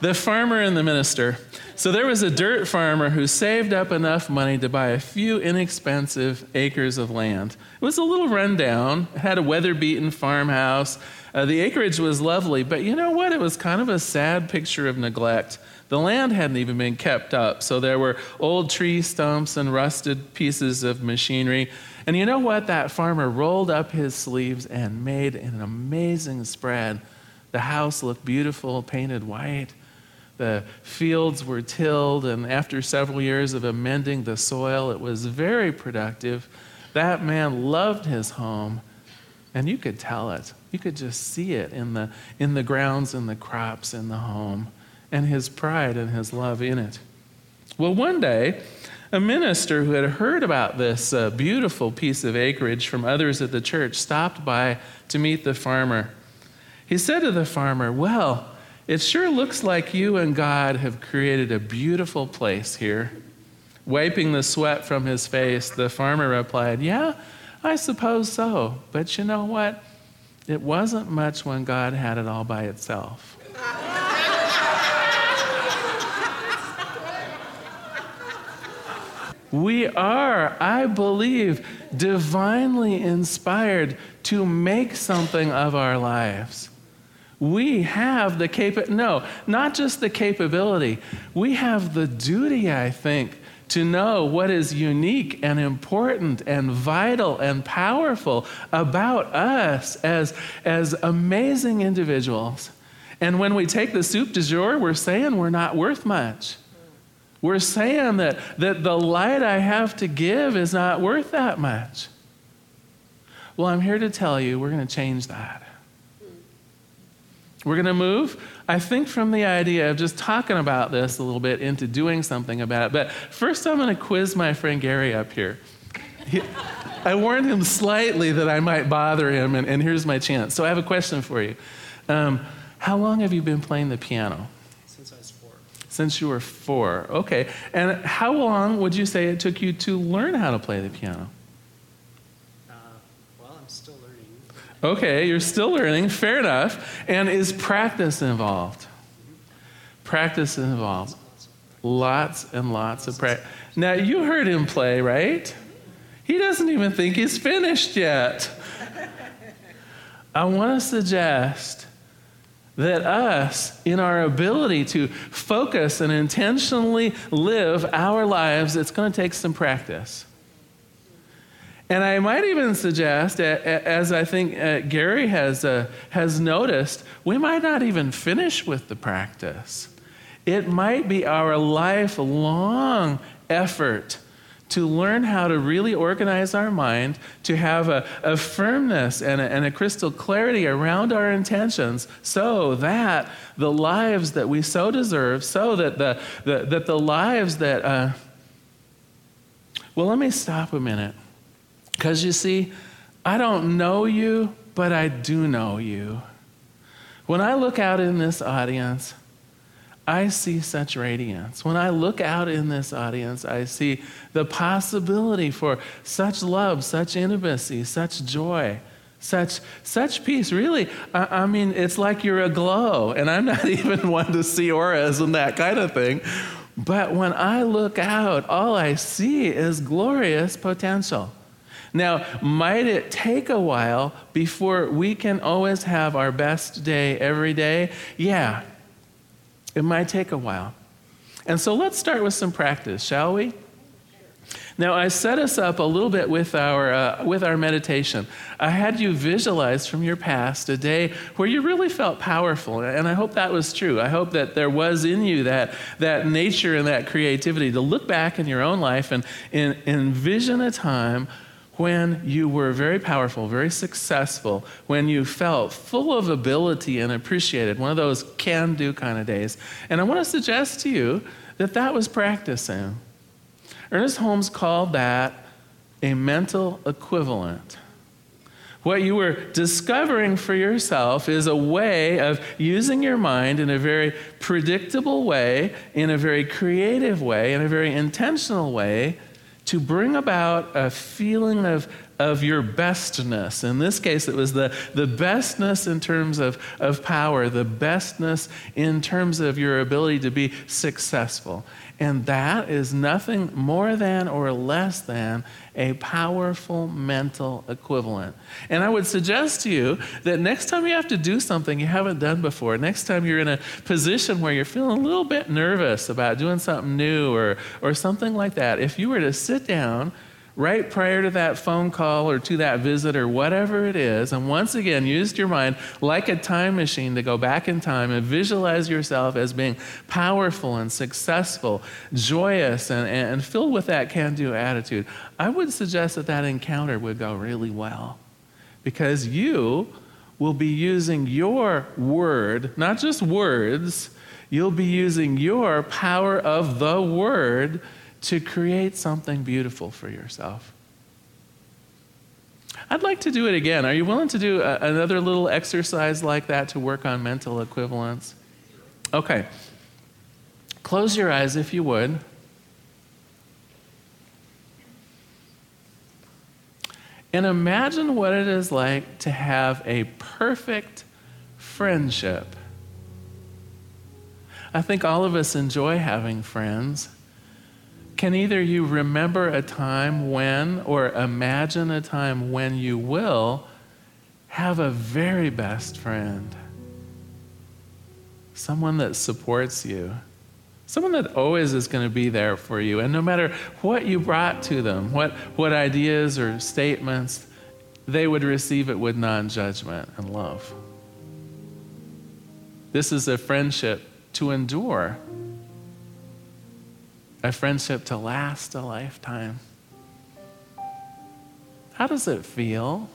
the farmer and the minister. So there was a dirt farmer who saved up enough money to buy a few inexpensive acres of land. It was a little rundown, it had a weather beaten farmhouse. Uh, the acreage was lovely, but you know what? It was kind of a sad picture of neglect. The land hadn't even been kept up, so there were old tree stumps and rusted pieces of machinery. And you know what? That farmer rolled up his sleeves and made an amazing spread. The house looked beautiful, painted white. The fields were tilled, and after several years of amending the soil, it was very productive. That man loved his home, and you could tell it. You could just see it in the, in the grounds and the crops in the home, and his pride and his love in it. Well, one day, a minister who had heard about this uh, beautiful piece of acreage from others at the church stopped by to meet the farmer. He said to the farmer, Well, it sure looks like you and God have created a beautiful place here. Wiping the sweat from his face, the farmer replied, Yeah, I suppose so. But you know what? It wasn't much when God had it all by itself. we are, I believe, divinely inspired to make something of our lives. We have the cap no, not just the capability. We have the duty, I think, to know what is unique and important and vital and powerful about us as, as amazing individuals. And when we take the soup du jour, we're saying we're not worth much. We're saying that, that the light I have to give is not worth that much. Well, I'm here to tell you we're going to change that. We're going to move, I think, from the idea of just talking about this a little bit into doing something about it. But first, I'm going to quiz my friend Gary up here. He, I warned him slightly that I might bother him, and, and here's my chance. So I have a question for you. Um, how long have you been playing the piano? Since I was four. Since you were four. Okay. And how long would you say it took you to learn how to play the piano? Okay, you're still learning. Fair enough. And is practice involved? Practice involved. Lots and lots of practice. Now, you heard him play, right? He doesn't even think he's finished yet. I want to suggest that us, in our ability to focus and intentionally live our lives, it's going to take some practice. And I might even suggest, as I think uh, Gary has, uh, has noticed, we might not even finish with the practice. It might be our lifelong effort to learn how to really organize our mind, to have a, a firmness and a, and a, crystal clarity around our intentions, so that the lives that we so deserve, so that the, the that the lives that. Uh, well, let me stop a minute. Because you see, I don't know you, but I do know you. When I look out in this audience, I see such radiance. When I look out in this audience, I see the possibility for such love, such intimacy, such joy, such, such peace. Really, I, I mean, it's like you're aglow, and I'm not even one to see auras and that kind of thing. But when I look out, all I see is glorious potential. Now, might it take a while before we can always have our best day every day? Yeah, it might take a while. And so let's start with some practice, shall we? Now, I set us up a little bit with our, uh, with our meditation. I had you visualize from your past a day where you really felt powerful, and I hope that was true. I hope that there was in you that, that nature and that creativity to look back in your own life and, and envision a time when you were very powerful, very successful, when you felt full of ability and appreciated, one of those can do kind of days. And I want to suggest to you that that was practicing. Ernest Holmes called that a mental equivalent. What you were discovering for yourself is a way of using your mind in a very predictable way, in a very creative way, in a very intentional way to bring about a feeling of of your bestness. In this case, it was the, the bestness in terms of, of power, the bestness in terms of your ability to be successful. And that is nothing more than or less than a powerful mental equivalent. And I would suggest to you that next time you have to do something you haven't done before, next time you're in a position where you're feeling a little bit nervous about doing something new or, or something like that, if you were to sit down right prior to that phone call or to that visit or whatever it is, and once again used your mind like a time machine to go back in time and visualize yourself as being powerful and successful, joyous, and, and filled with that can do attitude, I would suggest that that encounter would go really well because you will be using your word, not just words, you'll be using your power of the word to create something beautiful for yourself. I'd like to do it again. Are you willing to do a, another little exercise like that to work on mental equivalence? Okay. Close your eyes if you would. And imagine what it is like to have a perfect friendship. I think all of us enjoy having friends. Can either you remember a time when, or imagine a time when you will have a very best friend? Someone that supports you. Someone that always is going to be there for you. And no matter what you brought to them, what, what ideas or statements, they would receive it with non judgment and love. This is a friendship to endure a friendship to last a lifetime. How does it feel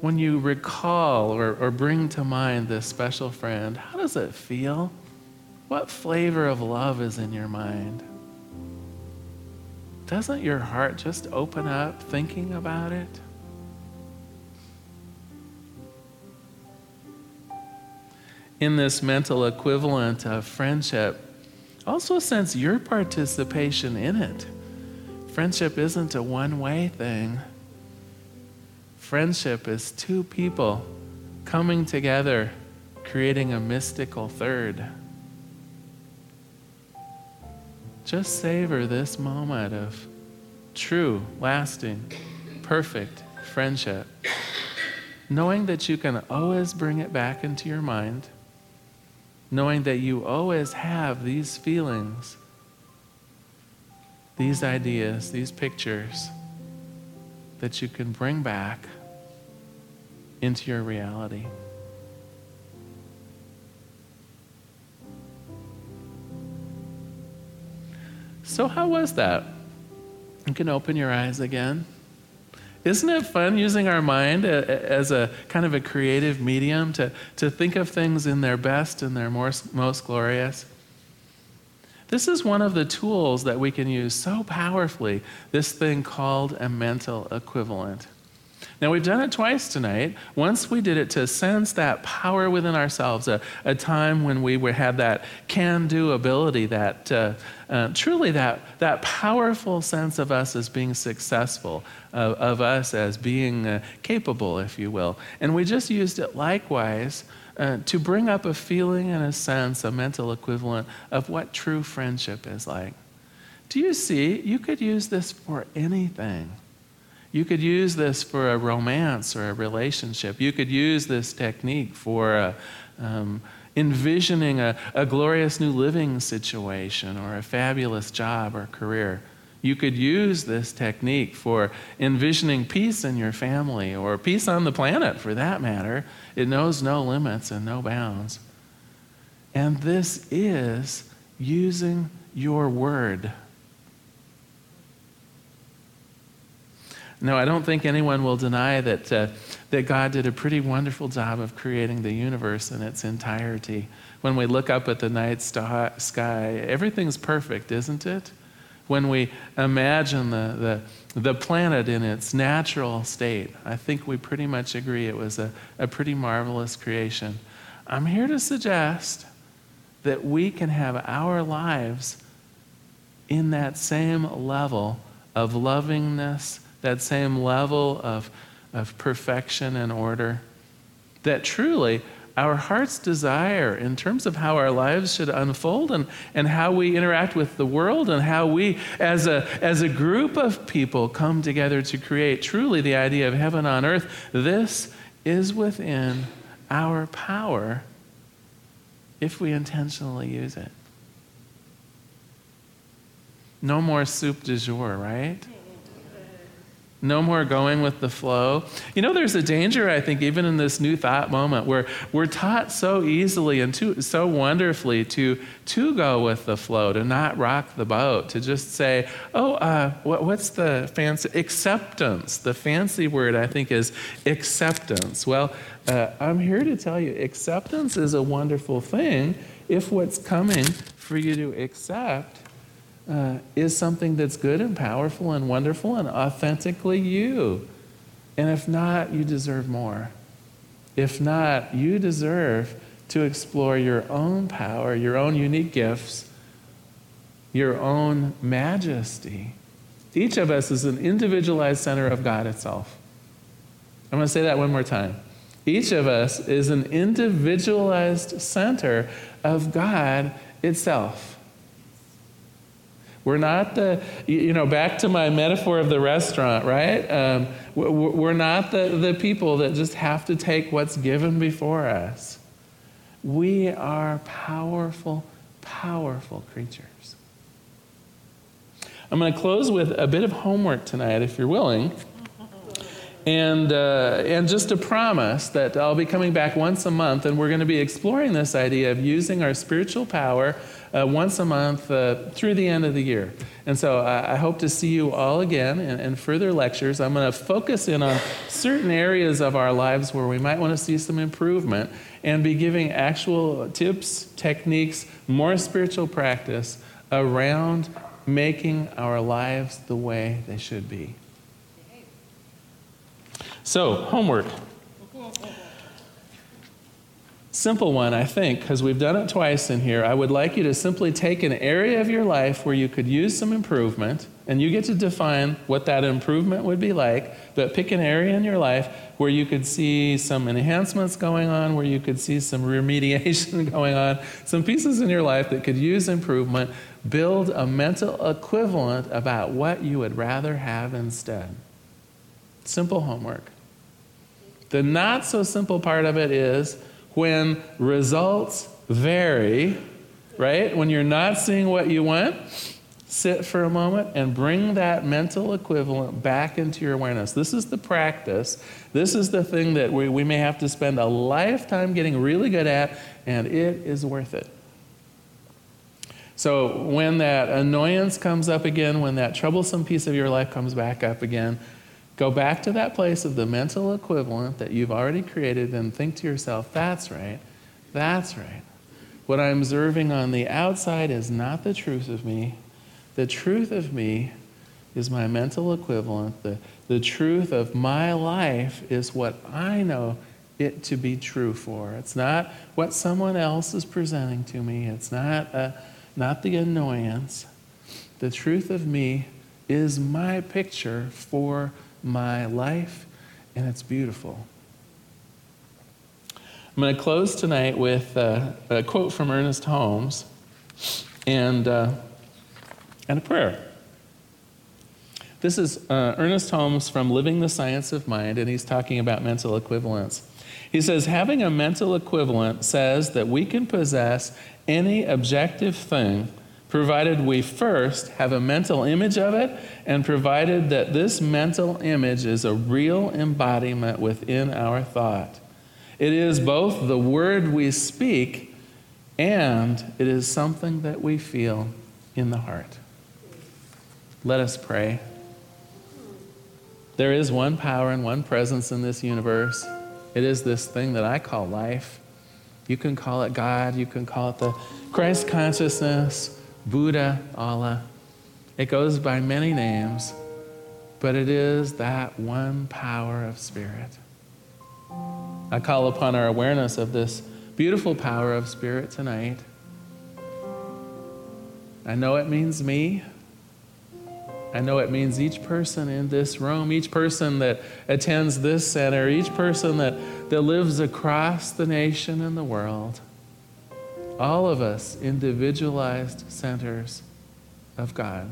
when you recall or, or bring to mind this special friend? How does it feel? What flavor of love is in your mind? Doesn't your heart just open up thinking about it? In this mental equivalent of friendship, also sense your participation in it. Friendship isn't a one way thing, friendship is two people coming together, creating a mystical third. Just savor this moment of true, lasting, perfect friendship, knowing that you can always bring it back into your mind knowing that you always have these feelings, these ideas, these pictures that you can bring back into your reality. So, how was that? You can open your eyes again. Isn't it fun using our mind uh, uh, as a kind of a creative medium to, to think of things in their best and their most, most glorious? This is one of the tools that we can use so powerfully, this thing called a mental equivalent. Now, we've done it twice tonight. Once we did it to sense that power within ourselves, a, a time when we were, had that can do ability, that uh, uh, truly that, that powerful sense of us as being successful, of, of us as being uh, capable, if you will. And we just used it likewise uh, to bring up a feeling and a sense, a mental equivalent of what true friendship is like. Do you see? You could use this for anything. You could use this for a romance or a relationship. You could use this technique for a, uh, um, envisioning a, a glorious new living situation or a fabulous job or career. You could use this technique for envisioning peace in your family or peace on the planet for that matter. It knows no limits and no bounds. And this is using your word No, I don't think anyone will deny that, uh, that God did a pretty wonderful job of creating the universe in its entirety. When we look up at the night sky, everything's perfect, isn't it? When we imagine the, the, the planet in its natural state, I think we pretty much agree it was a, a pretty marvelous creation. I'm here to suggest that we can have our lives in that same level of lovingness that same level of, of perfection and order. That truly, our heart's desire in terms of how our lives should unfold and, and how we interact with the world and how we, as a, as a group of people, come together to create truly the idea of heaven on earth, this is within our power if we intentionally use it. No more soup du jour, right? No more going with the flow. You know, there's a danger, I think, even in this new thought moment where we're taught so easily and so wonderfully to, to go with the flow, to not rock the boat, to just say, oh, uh, what, what's the fancy? Acceptance. The fancy word, I think, is acceptance. Well, uh, I'm here to tell you acceptance is a wonderful thing if what's coming for you to accept uh, is something that's good and powerful and wonderful and authentically you. And if not, you deserve more. If not, you deserve to explore your own power, your own unique gifts, your own majesty. Each of us is an individualized center of God itself. I'm going to say that one more time. Each of us is an individualized center of God itself. We're not the, you know, back to my metaphor of the restaurant, right? Um, we're not the, the people that just have to take what's given before us. We are powerful, powerful creatures. I'm going to close with a bit of homework tonight, if you're willing. And, uh, and just a promise that I'll be coming back once a month, and we're going to be exploring this idea of using our spiritual power uh, once a month uh, through the end of the year. And so I, I hope to see you all again in, in further lectures. I'm going to focus in on certain areas of our lives where we might want to see some improvement and be giving actual tips, techniques, more spiritual practice around making our lives the way they should be. So, homework. Simple one, I think, because we've done it twice in here. I would like you to simply take an area of your life where you could use some improvement, and you get to define what that improvement would be like. But pick an area in your life where you could see some enhancements going on, where you could see some remediation going on, some pieces in your life that could use improvement. Build a mental equivalent about what you would rather have instead. Simple homework. The not so simple part of it is when results vary, right? When you're not seeing what you want, sit for a moment and bring that mental equivalent back into your awareness. This is the practice. This is the thing that we, we may have to spend a lifetime getting really good at, and it is worth it. So, when that annoyance comes up again, when that troublesome piece of your life comes back up again, Go back to that place of the mental equivalent that you've already created and think to yourself, that's right, that's right. What I'm observing on the outside is not the truth of me. The truth of me is my mental equivalent. The, the truth of my life is what I know it to be true for. It's not what someone else is presenting to me, it's not, uh, not the annoyance. The truth of me is my picture for my life, and it's beautiful. I'm going to close tonight with uh, a quote from Ernest Holmes and, uh, and a prayer. This is uh, Ernest Holmes from Living the Science of Mind, and he's talking about mental equivalence. He says, Having a mental equivalent says that we can possess any objective thing provided we first have a mental image of it, and provided that this mental image is a real embodiment within our thought. It is both the word we speak and it is something that we feel in the heart. Let us pray. There is one power and one presence in this universe. It is this thing that I call life. You can call it God, you can call it the Christ consciousness. Buddha, Allah. It goes by many names, but it is that one power of spirit. I call upon our awareness of this beautiful power of spirit tonight. I know it means me. I know it means each person in this room, each person that attends this center, each person that, that lives across the nation and the world. All of us individualized centers of God.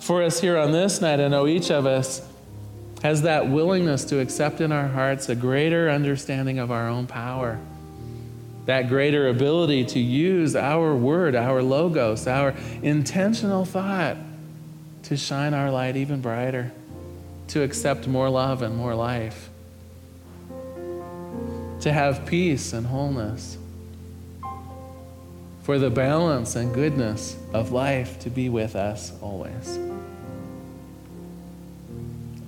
For us here on this night, I know each of us has that willingness to accept in our hearts a greater understanding of our own power that greater ability to use our word, our logos, our intentional thought to shine our light even brighter, to accept more love and more life, to have peace and wholeness, for the balance and goodness of life to be with us always.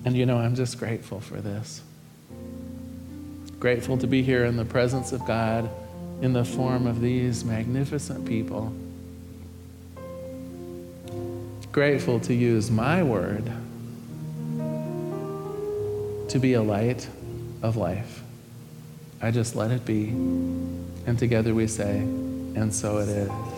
And you know, I'm just grateful for this. Grateful to be here in the presence of God in the form of these magnificent people. Grateful to use my word to be a light of life. I just let it be. And together we say, and so it is.